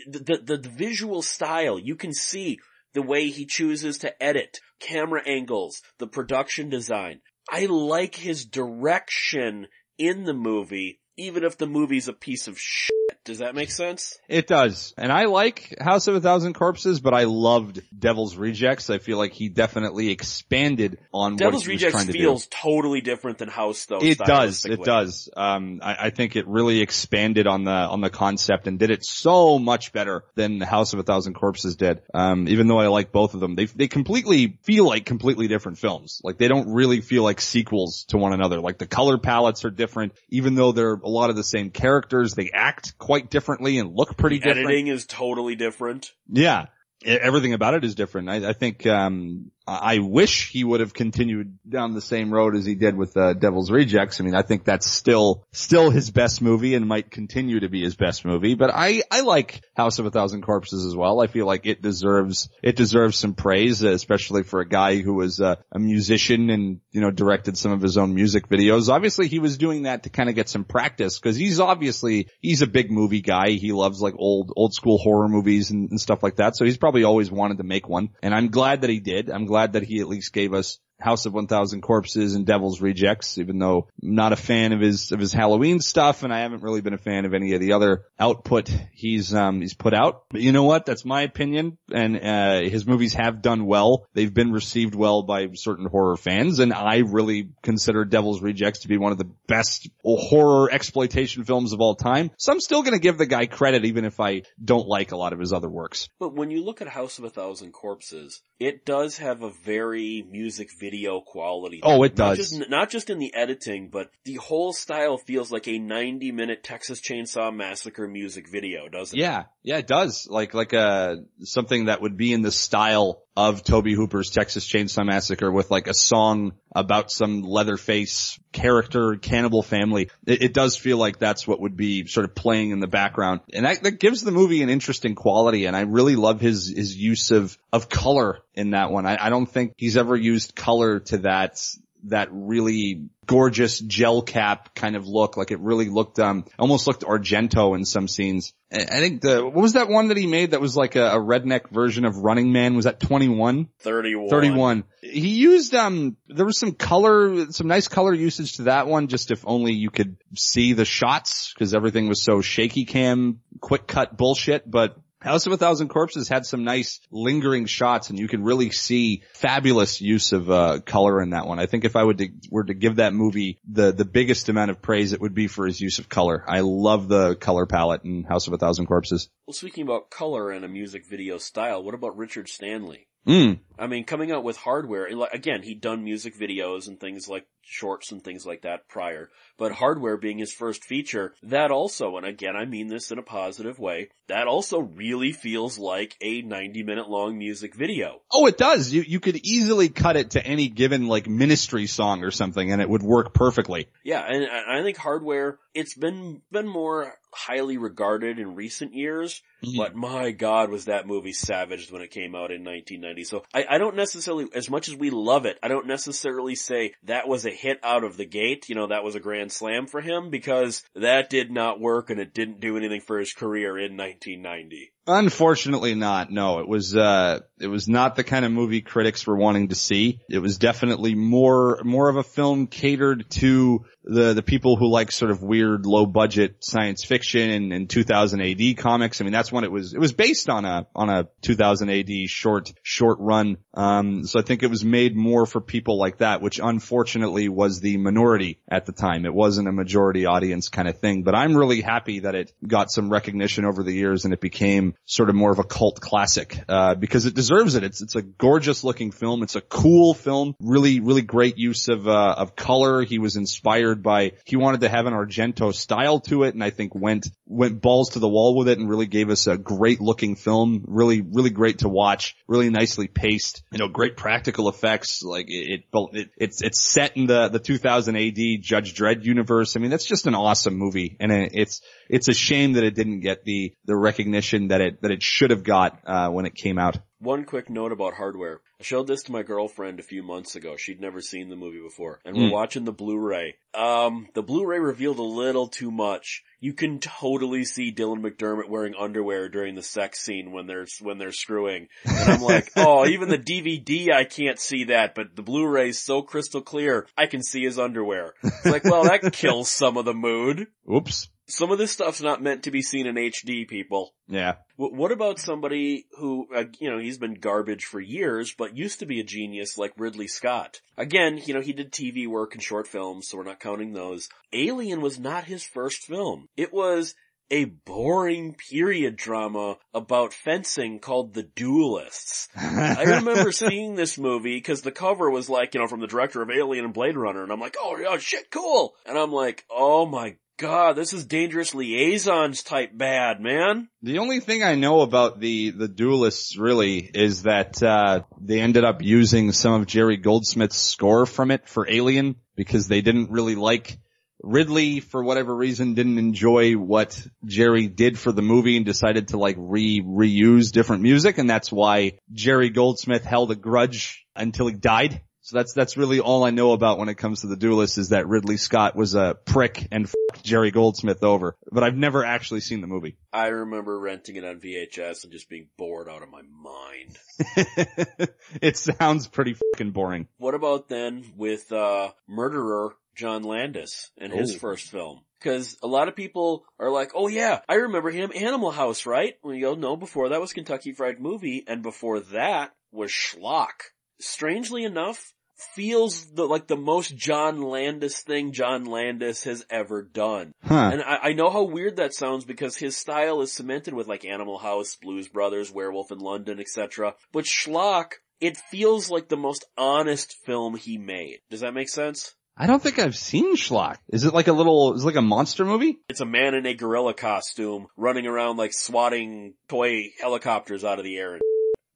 Speaker 1: the, the, the visual style, you can see the way he chooses to edit, camera angles, the production design. I like his direction in the movie, even if the movie's a piece of shit. Does that make sense?
Speaker 2: It does. And I like House of a Thousand Corpses, but I loved Devil's Rejects. I feel like he definitely expanded on
Speaker 1: Devil's
Speaker 2: what he was
Speaker 1: Rejects
Speaker 2: trying to
Speaker 1: feels totally different than House though.
Speaker 2: It does. It does. Um, I, I think it really expanded on the, on the concept and did it so much better than House of a Thousand Corpses did. Um, even though I like both of them, they, they completely feel like completely different films. Like they don't really feel like sequels to one another. Like the color palettes are different, even though they're a lot of the same characters. They act quite differently and look pretty
Speaker 1: The
Speaker 2: different.
Speaker 1: editing is totally different.
Speaker 2: Yeah. Everything about it is different. I, I think, um, I wish he would have continued down the same road as he did with, uh, Devil's Rejects. I mean, I think that's still, still his best movie and might continue to be his best movie, but I, I like House of a Thousand Corpses as well. I feel like it deserves, it deserves some praise, especially for a guy who was uh, a musician and, you know, directed some of his own music videos. Obviously he was doing that to kind of get some practice because he's obviously, he's a big movie guy. He loves like old, old school horror movies and, and stuff like that. So he's probably always wanted to make one. And I'm glad that he did. I'm glad that he at least gave us House of 1000 Corpses and Devil's Rejects, even though I'm not a fan of his, of his Halloween stuff and I haven't really been a fan of any of the other output he's, um, he's put out. But you know what? That's my opinion and, uh, his movies have done well. They've been received well by certain horror fans and I really consider Devil's Rejects to be one of the best horror exploitation films of all time. So I'm still gonna give the guy credit even if I don't like a lot of his other works.
Speaker 1: But when you look at House of a Thousand Corpses, it does have a very music video quality.
Speaker 2: Oh, it
Speaker 1: Not
Speaker 2: does.
Speaker 1: just, not just in the editing, but the whole style feels like a 90 minute Texas Chainsaw Massacre music video, doesn't it?
Speaker 2: Yeah, yeah, it does. Like, like, uh, something that would be in the style of Tobe Hooper's Texas Chainsaw Massacre with like a song about some Leatherface character, cannibal family. It, it does feel like that's what would be sort of playing in the background. And that, that gives the movie an interesting quality. And I really love his, his use of, of color in that one. I, I don't think he's ever used color to that, that really gorgeous gel cap kind of look. Like it really looked, um, almost looked Argento in some scenes. I think the, what was that one that he made that was like a, a redneck version of Running Man? Was that 21?
Speaker 1: 31.
Speaker 2: 31. He used, um, there was some color, some nice color usage to that one, just if only you could see the shots, cause everything was so shaky cam, quick cut bullshit, but House of a Thousand Corpses had some nice lingering shots and you can really see fabulous use of, uh, color in that one. I think if I would to, were to give that movie the, the biggest amount of praise, it would be for his use of color. I love the color palette in House of a Thousand Corpses.
Speaker 1: Well, speaking about color and a music video style, what about Richard Stanley?
Speaker 2: Mm.
Speaker 1: I mean, coming out with hardware, again, he'd done music videos and things like shorts and things like that prior, but hardware being his first feature, that also, and again, I mean this in a positive way, that also really feels like a 90 minute long music video.
Speaker 2: Oh, it does. You you could easily cut it to any given like ministry song or something, and it would work perfectly.
Speaker 1: Yeah, and I think hardware, it's been, been more highly regarded in recent years, mm-hmm. but my god was that movie savaged when it came out in 1990. So I, I don't necessarily, as much as we love it, I don't necessarily say that was a hit out of the gate, you know, that was a grand slam for him, because that did not work and it didn't do anything for his career in 1990.
Speaker 2: Unfortunately not. No, it was, uh, it was not the kind of movie critics were wanting to see. It was definitely more, more of a film catered to the, the people who like sort of weird low budget science fiction and, and 2000 AD comics. I mean, that's when it was, it was based on a, on a 2000 AD short, short run. Um, so I think it was made more for people like that, which unfortunately was the minority at the time. It wasn't a majority audience kind of thing, but I'm really happy that it got some recognition over the years and it became sort of more of a cult classic, uh, because it deserves it. It's, it's a gorgeous looking film. It's a cool film. Really, really great use of, uh, of color. He was inspired by, he wanted to have an Argento style to it and I think went, went balls to the wall with it and really gave us a great looking film. Really, really great to watch. Really nicely paced. You know, great practical effects. Like it, it, it it's, it's set in the, the 2000 AD Judge Dredd universe. I mean, that's just an awesome movie and it's, it's a shame that it didn't get the, the recognition that that it that it should have got uh, when it came out.
Speaker 1: One quick note about hardware. I showed this to my girlfriend a few months ago. She'd never seen the movie before. And we're
Speaker 2: Mm.
Speaker 1: watching the Blu-ray. Um, the Blu-ray revealed a little too much. You can totally see Dylan McDermott wearing underwear during the sex scene when they're, when they're screwing. And I'm like, oh, even the DVD I can't see that, but the Blu-ray's so crystal clear, I can see his underwear. It's like, well, that kills some of the mood.
Speaker 2: Oops.
Speaker 1: Some of this stuff's not meant to be seen in HD, people.
Speaker 2: Yeah.
Speaker 1: Wh- What about somebody who, uh, you know, he's been garbage for years, but used to be a genius like Ridley Scott? Again, you know, he did TV work and short films, so we're not counting those. Alien was not his first film. It was a boring period drama about fencing called The Duelists. I remember seeing this movie because the cover was like, you know, from the director of Alien and Blade Runner, and I'm like, oh, yeah, shit, cool. And I'm like, oh my god, this is Dangerous Liaisons type bad, man.
Speaker 2: The only thing I know about the the duelists really is that uh they ended up using some of Jerry Goldsmith's score from it for Alien because they didn't really like Ridley for whatever reason didn't enjoy what Jerry did for the movie and decided to like re reuse different music and that's why Jerry Goldsmith held a grudge until he died. So that's that's really all I know about when it comes to the duelists is that Ridley Scott was a prick and fucked Jerry Goldsmith over. But I've never actually seen the movie.
Speaker 1: I remember renting it on VHS and just being bored out of my mind.
Speaker 2: it sounds pretty fucking boring.
Speaker 1: What about then with, uh, murderer John Landis and his
Speaker 2: Oh.
Speaker 1: first film? Cause a lot of people are like, oh yeah, I remember him, Animal House, right? Well, you go, no, before that was Kentucky Fried Movie, and before that was Schlock. Strangely enough, feels the, like the most John Landis thing John Landis has ever done.
Speaker 2: Huh.
Speaker 1: And I, I know how weird that sounds because his style is cemented with like Animal House, Blues Brothers, Werewolf in London, etc. But Schlock, it feels like the most honest film he made. Does that make sense?
Speaker 2: I don't think I've seen Schlock. Is it like a little, is it like a monster movie?
Speaker 1: It's a man in a gorilla costume running around like swatting toy helicopters out of the air.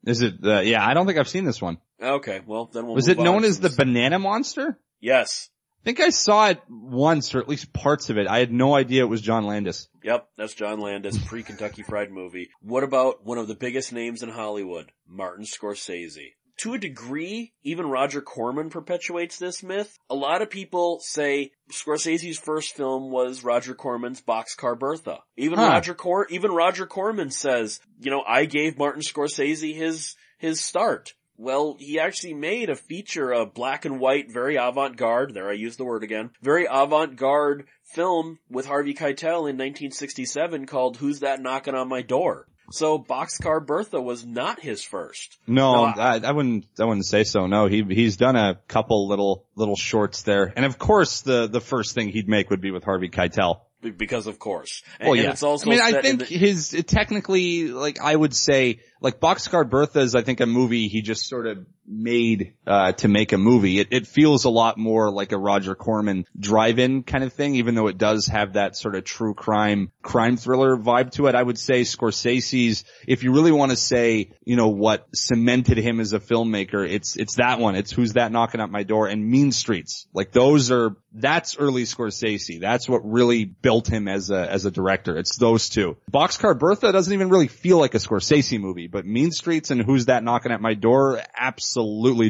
Speaker 2: Is it, uh, yeah, I don't think I've seen this one.
Speaker 1: Okay, well then we'll
Speaker 2: Was it known as the banana monster?
Speaker 1: Yes.
Speaker 2: I think I saw it once, or at least parts of it. I had no idea it was John Landis.
Speaker 1: Yep, that's John Landis, pre-Kentucky Fried Movie. What about one of the biggest names in Hollywood, Martin Scorsese? To a degree, even Roger Corman perpetuates this myth. A lot of people say Scorsese's first film was Roger Corman's Boxcar Bertha. Even
Speaker 2: Huh.
Speaker 1: Roger Cor- even Roger Corman says, you know, I gave Martin Scorsese his, his start. Well, he actually made a feature, a black and white, very avant-garde, there I use the word again, very avant-garde film with Harvey Keitel in 1967 called Who's That Knocking on My Door? So Boxcar Bertha was not his first.
Speaker 2: No,
Speaker 1: No,
Speaker 2: I, I wouldn't, I wouldn't say so. No, he, he's done a couple little, little shorts there. And of course the, the first thing he'd make would be with Harvey Keitel.
Speaker 1: Be- Because of course. And,
Speaker 2: Well, yeah.
Speaker 1: it's also
Speaker 2: I mean, I think
Speaker 1: the-
Speaker 2: his, technically, like, I would say, like, Boxcar Bertha is, I think, a movie he just sort of made, uh, to make a movie. It, it feels a lot more like a Roger Corman drive-in kind of thing, even though it does have that sort of true crime, crime thriller vibe to it. I would say Scorsese's, if you really want to say, you know, what cemented him as a filmmaker, it's, it's that one. It's Who's That Knocking at My Door and Mean Streets. Like, those are, that's early Scorsese. That's what really built him as a, as a director. It's those two. Boxcar Bertha doesn't even really feel like a Scorsese movie, but Mean Streets and Who's That Knocking at My Door absolutely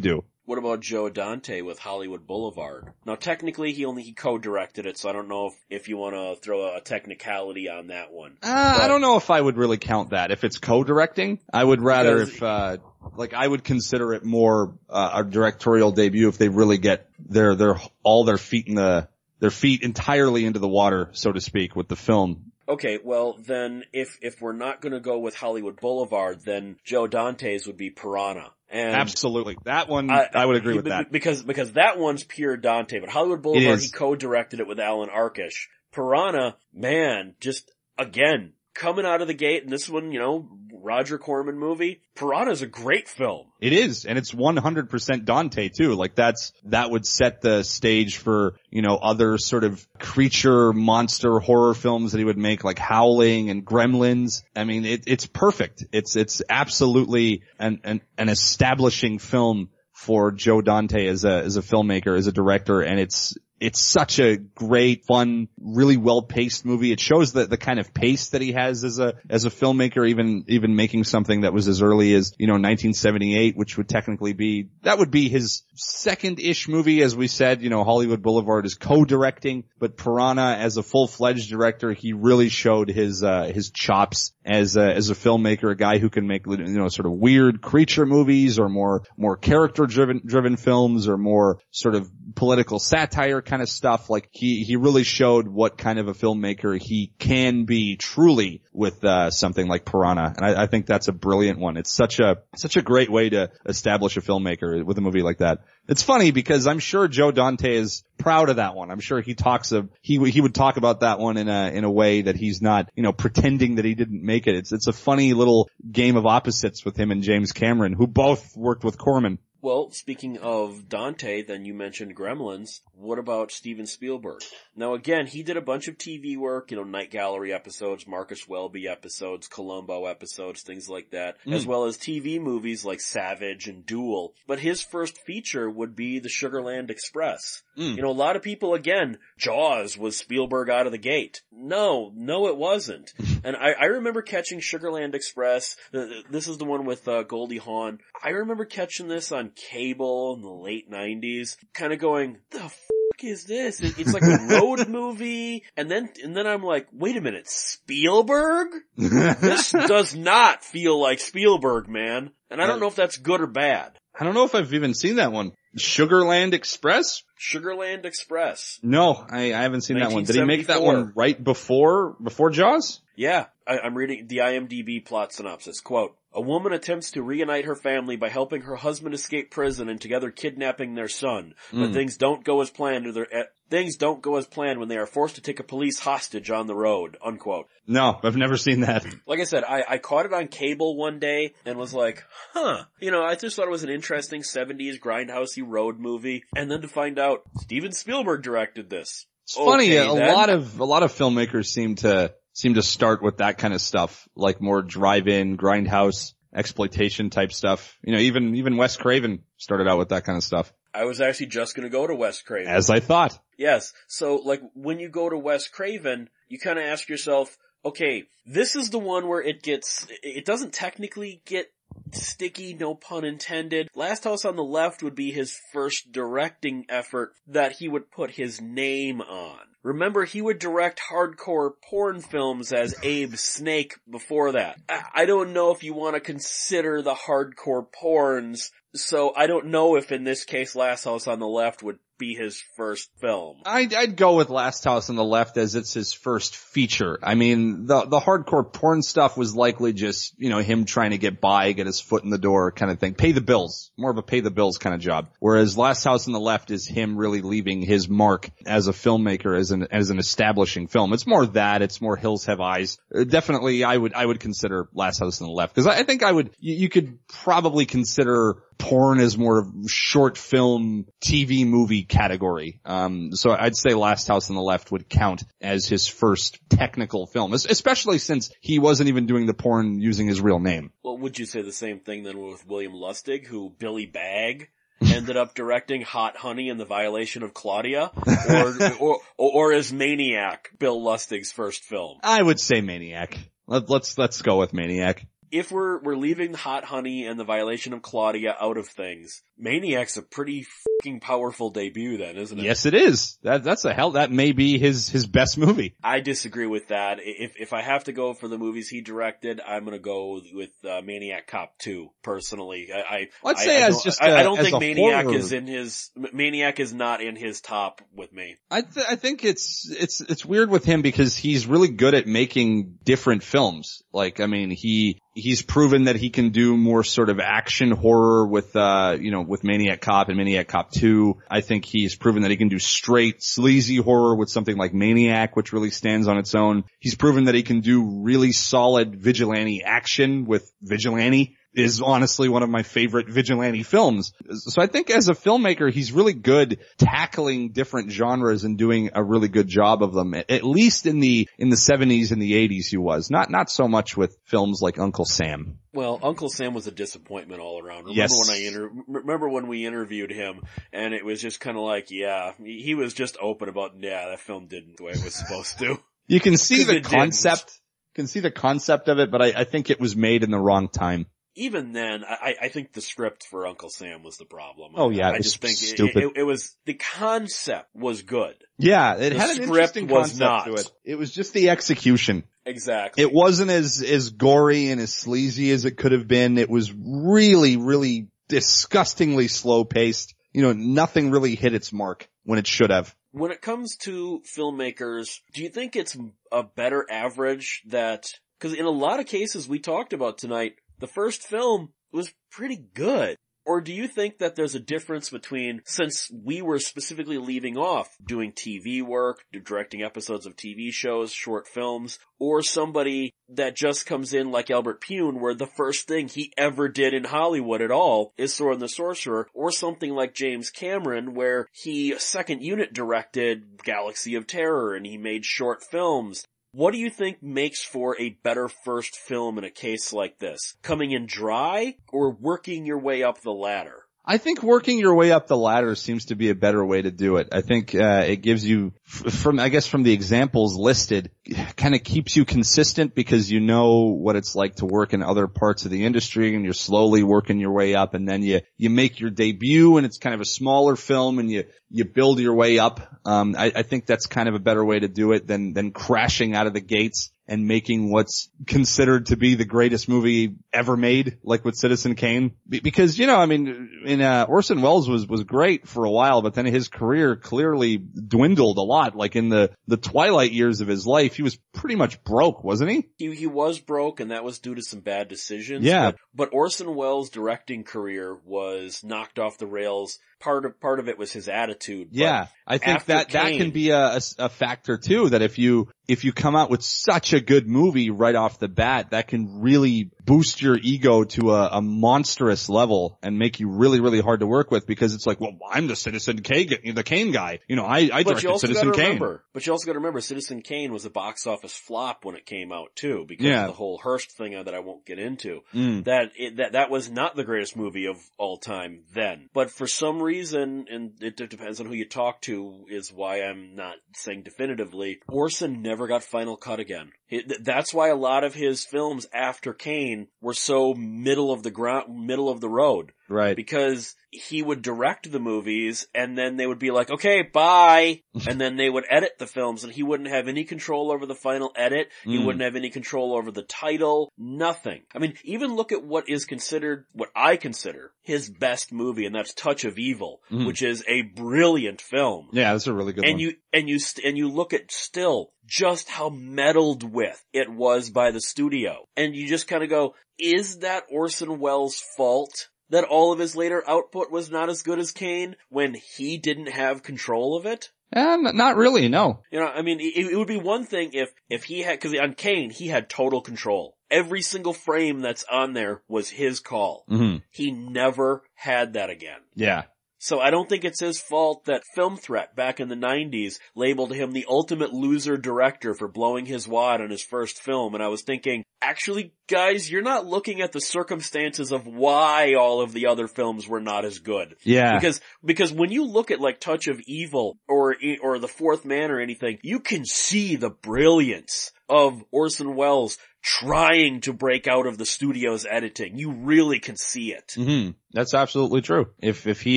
Speaker 2: do.
Speaker 1: What about Joe Dante with Hollywood Boulevard? Now technically he only, he co-directed it, so I don't know if, if you wanna throw a technicality on that one.
Speaker 2: Uh, I don't know if I would really count that. If it's co-directing, I would rather if, uh, like I would consider it more, uh, a directorial debut if they really get their, their, all their feet in the, their feet entirely into the water, so to speak, with the film.
Speaker 1: Okay, well then if, if we're not gonna go with Hollywood Boulevard, then Joe Dante's would be Piranha. And
Speaker 2: Absolutely. That one, I, would agree with that.
Speaker 1: Because, because that one's pure Dante, but Hollywood Boulevard, he co-directed it with Allan Arkush. Piranha, man, just, again, coming out of the gate, and this one, you know, Roger Corman movie, Piranha's a great film.
Speaker 2: It is, and it's 100% Dante too. Like that's, that would set the stage for, you know, other sort of creature, monster, horror films that he would make, like Howling and Gremlins. I mean, it, it's perfect. It's, it's absolutely an, an, an establishing film for Joe Dante as a, as a filmmaker, as a director, and it's, it's such a great, fun, really well paced movie. It shows the, the kind of pace that he has as a, as a filmmaker, even, even making something that was as early as, you know, 1978, which would technically be, that would be his second-ish movie. As we said, you know, Hollywood Boulevard is co-directing, but Piranha as a full-fledged director, he really showed his, uh, his chops as a, as a filmmaker, a guy who can make, you know, sort of weird creature movies or more, more character driven, driven films or more sort of political satire kind of stuff. Like he, he really showed what kind of a filmmaker he can be truly with, uh, something like Piranha. And I, I think that's a brilliant one. It's such a, such a great way to establish a filmmaker with a movie like that. It's funny because I'm sure Joe Dante is proud of that one. I'm sure he talks of, he, he would talk about that one in a, in a way that he's not, you know, pretending that he didn't make it. It's, it's a funny little game of opposites with him and James Cameron, who both worked with Corman.
Speaker 1: Well, speaking of Dante, then you mentioned Gremlins. What about Steven Spielberg? Now again, he did a bunch of TV work, you know, Night Gallery episodes, Marcus Welby episodes, Columbo episodes, things like that, mm. as well as TV movies like Savage and Duel. But his first feature would be The Sugarland Express. Mm. You know, a lot of people again, Jaws was Spielberg out of the gate. No, no it wasn't. and I, I remember catching Sugarland Express. This is the one with uh, Goldie Hawn. I remember catching this on cable in the late 90s, kind of going, the fuck is this? It's like a road movie. And then, and then I'm like, wait a minute, Spielberg? this does not feel like Spielberg, man. And I don't know if that's good or bad.
Speaker 2: I don't know if I've even seen that one. Sugarland Express?
Speaker 1: Sugarland Express.
Speaker 2: No, I, I haven't seen that one. Did he make that one right before, before Jaws?
Speaker 1: Yeah, I, I'm reading the IMDb plot synopsis. Quote, a woman attempts to reunite her family by helping her husband escape prison and together kidnapping their son. But mm. things don't go as planned. Eh, things don't go as planned when they are forced to take a police hostage on the road. Unquote.
Speaker 2: No, I've never seen that.
Speaker 1: Like I said, I, I caught it on cable one day and was like, huh. You know, I just thought it was an interesting 70s grindhousey road movie. And then to find out Steven Spielberg directed this.
Speaker 2: It's okay, funny, a then. lot of, a lot of filmmakers seem to seem to start with that kind of stuff, like more drive-in, grindhouse, exploitation type stuff. You know, even, even Wes Craven started out with that kind of stuff.
Speaker 1: I was actually just gonna go to Wes Craven.
Speaker 2: As I thought.
Speaker 1: Yes. So like when you go to Wes Craven, you kind of ask yourself, okay, this is the one where it gets, it doesn't technically get sticky, no pun intended. Last House on the Left would be his first directing effort that he would put his name on. Remember, he would direct hardcore porn films as Abe Snake before that. I don't know if you want to consider the hardcore porns, so I don't know if in this case Last House on the Left would be his first film.
Speaker 2: I'd, I'd go with Last House on the Left as it's his first feature. I mean, the, the hardcore porn stuff was likely just, you know, him trying to get by, get his foot in the door kind of thing. Pay the bills. More of a pay the bills kind of job. Whereas Last House on the Left is him really leaving his mark as a filmmaker, as an, as an establishing film. It's more that, it's more Hills Have Eyes. Uh, definitely I would, I would consider Last House on the Left. Cause I, I think I would, you, you could probably consider porn as more short film TV movie category. Um, so I'd say Last House on the Left would count as his first technical film, especially since he wasn't even doing the porn using his real name.
Speaker 1: Well, would you say the same thing then with William Lustig, who Billy Bagg ended up directing Hot Honey and the Violation of Claudia, or, or, or is Maniac Bill Lustig's first film?
Speaker 2: I would say Maniac. Let, let's let's go with Maniac
Speaker 1: if we're we're leaving Hot Honey and the Violation of Claudia out of things, Maniac's a pretty fucking powerful debut then, isn't it?
Speaker 2: Yes, it is. That that's a hell. That may be his his best movie.
Speaker 1: I disagree with that. If if I have to go for the movies he directed, I'm gonna go with uh, Maniac Cop Two. Personally, I, I
Speaker 2: let's
Speaker 1: I,
Speaker 2: say
Speaker 1: I
Speaker 2: as just
Speaker 1: I
Speaker 2: I
Speaker 1: don't think Maniac horror. is in his Maniac is not in his top with me.
Speaker 2: I th- I think it's it's it's weird with him because he's really good at making different films. Like I mean, he he's proven that he can do more sort of action horror with uh you know with Maniac Cop and Maniac Cop 2. I think he's proven that he can do straight sleazy horror with something like Maniac, which really stands on its own. He's proven that he can do really solid vigilante action with Vigilante is honestly one of my favorite vigilante films. So I think as a filmmaker, he's really good tackling different genres and doing a really good job of them. At least in the, in the 70s and the 80s he was. Not, not so much with films like Uncle Sam.
Speaker 1: Well, Uncle Sam was a disappointment all around. Remember
Speaker 2: Yes.
Speaker 1: when I inter- remember when we interviewed him and it was just kind of like, yeah, he was just open about, yeah, that film didn't the way it was supposed to.
Speaker 2: You can see the
Speaker 1: it didn't.
Speaker 2: can see the concept of it, but I, I think it was made in the wrong time.
Speaker 1: Even then, I, I think the script for Uncle Sam was the problem.
Speaker 2: Oh, yeah,
Speaker 1: I just think it-
Speaker 2: stupid.
Speaker 1: It, it, was, the concept was good.
Speaker 2: Yeah, it
Speaker 1: The
Speaker 2: had an
Speaker 1: script
Speaker 2: interesting
Speaker 1: was
Speaker 2: concept
Speaker 1: not.
Speaker 2: to it. It was just the execution.
Speaker 1: Exactly.
Speaker 2: It wasn't as, as gory and as sleazy as it could have been. It was really, really disgustingly slow paced. You know, nothing really hit its mark when it should have.
Speaker 1: when it comes to filmmakers, do you think it's a better average that, cause in a lot of cases we talked about tonight, the first film was pretty good. Or do you think that there's a difference between, since we were specifically leaving off doing TV work, directing episodes of TV shows, short films, or somebody that just comes in like Albert Pyun where the first thing he ever did in Hollywood at all is Sword and the Sorcerer, or something like James Cameron where he second unit directed Galaxy of Terror and he made short films. What do you think makes for a better first film in a case like this? Coming in dry or working your way up the ladder?
Speaker 2: I think working your way up the ladder seems to be a better way to do it. I think uh, it gives you, from I guess from the examples listed, kind of keeps you consistent because you know what it's like to work in other parts of the industry, and you're slowly working your way up, and then you you make your debut, and it's kind of a smaller film, and you you build your way up. Um, I, I think that's kind of a better way to do it than than crashing out of the gates and making what's considered to be the greatest movie ever made, like with Citizen Kane. Because, you know, I mean, in, uh, Orson Welles was, was great for a while, but then his career clearly dwindled a lot. Like in the, the twilight years of his life, he was pretty much broke, wasn't he?
Speaker 1: He, he was broke and that was due to some bad decisions.
Speaker 2: Yeah.
Speaker 1: But, but Orson Welles' directing career was knocked off the rails. Part of, part of it was his attitude.
Speaker 2: Yeah, I think that that can be a, a, factor too. That if you if you come out with such a good movie right off the bat, that can really boost your ego to a, a monstrous level and make you really really hard to work with because it's like, well, I'm the Citizen Kane, the Kane guy. You know, I I directed Citizen Kane.
Speaker 1: remember, but you also gotta remember Citizen Kane was a box office flop when it came out too, because
Speaker 2: Yeah.
Speaker 1: of the whole Hearst thing that I won't get into.
Speaker 2: Mm.
Speaker 1: That, it, that, that was not the greatest movie of all time then. But for some reason, and it depends on who you talk to, is why I'm not saying definitively, Orson never got final cut again. That's why a lot of his films after Kane were so middle of the ground, middle of the road
Speaker 2: Right.
Speaker 1: because he would direct the movies and then they would be like, okay, bye. and then they would edit the films and he wouldn't have any control over the final edit. He
Speaker 2: Mm.
Speaker 1: wouldn't have any control over the title. Nothing. I mean, even look at what is considered, what I consider his best movie and that's Touch of Evil,
Speaker 2: Mhm.
Speaker 1: which is a brilliant film.
Speaker 2: Yeah, that's a really good
Speaker 1: And
Speaker 2: one.
Speaker 1: you, and you, st- and you look at still just how meddled with it was by the studio. And you just kind of go, is that Orson Welles' fault? That all of his later output was not as good as Kane when he didn't have control of it?
Speaker 2: N- not really. No.
Speaker 1: You know, I mean, it, it would be one thing if, if he had, cause on Kane, he had total control. Every single frame that's on there was his call.
Speaker 2: hmm
Speaker 1: He never had that again.
Speaker 2: Yeah.
Speaker 1: So I don't think it's his fault that Film Threat back in the 90s labeled him the ultimate loser director for blowing his wad on his first film and I was thinking, actually guys, you're not looking at the circumstances of why all of the other films were not as good.
Speaker 2: Yeah.
Speaker 1: Because, because when you look at like Touch of Evil or, or The Fourth Man or anything, you can see the brilliance of Orson Welles trying to break out of the studio's editing. You really can see it.
Speaker 2: hmm That's absolutely true. If if he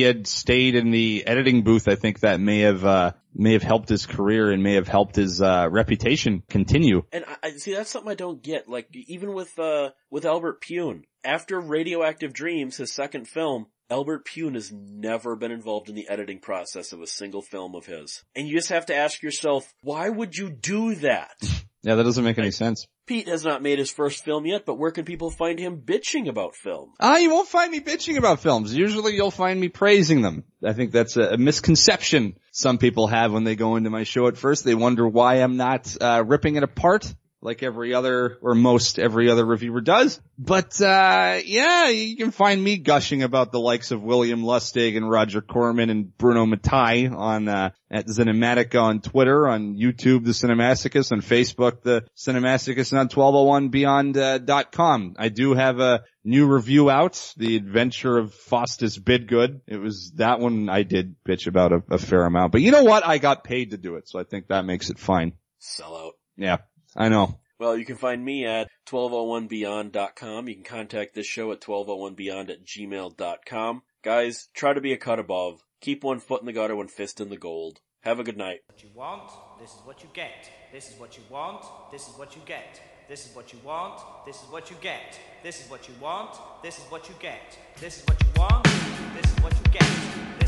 Speaker 2: had stayed in the editing booth, I think that may have uh may have helped his career and may have helped his uh reputation continue.
Speaker 1: And I, I see that's something I don't get. Like even with uh with Albert Pyun, after Radioactive Dreams, his second film, Albert Pyun has never been involved in the editing process of a single film of his. And you just have to ask yourself, why would you do that?
Speaker 2: Yeah, that doesn't make any sense.
Speaker 1: Pete has not made his first film yet, but where can people find him bitching about film?
Speaker 2: Ah, you won't find me bitching about films. Usually you'll find me praising them. I think that's a, a misconception some people have when they go into my show at first. They wonder why I'm not uh, ripping it apart. Like every other or most every other reviewer does. But uh yeah, you can find me gushing about the likes of William Lustig and Roger Corman and Bruno Mattei on uh at Cinematica on Twitter, on YouTube, The Cinemassicus, on Facebook, The Cinemassicus, and on 1201beyond.com. I do have a new review out, The Adventure of Faustus Bidgood. It was that one I did bitch about a, a fair amount. But you know what? I got paid to do it, so I think that makes it fine.
Speaker 1: Sell out.
Speaker 2: Yeah, I know.
Speaker 1: Well, you can find me at 1201beyond.com. You can contact this show at 1201beyond at gmail.com. Guys, try to be a cut above. Keep one foot in the gutter, one fist in the gold. Have a good night.
Speaker 3: What you want, this is what you get. This is what you want, this is what you get. This is what you want, this is what you get. This is what you want, this is what you get. This is what you want, this is what you get. This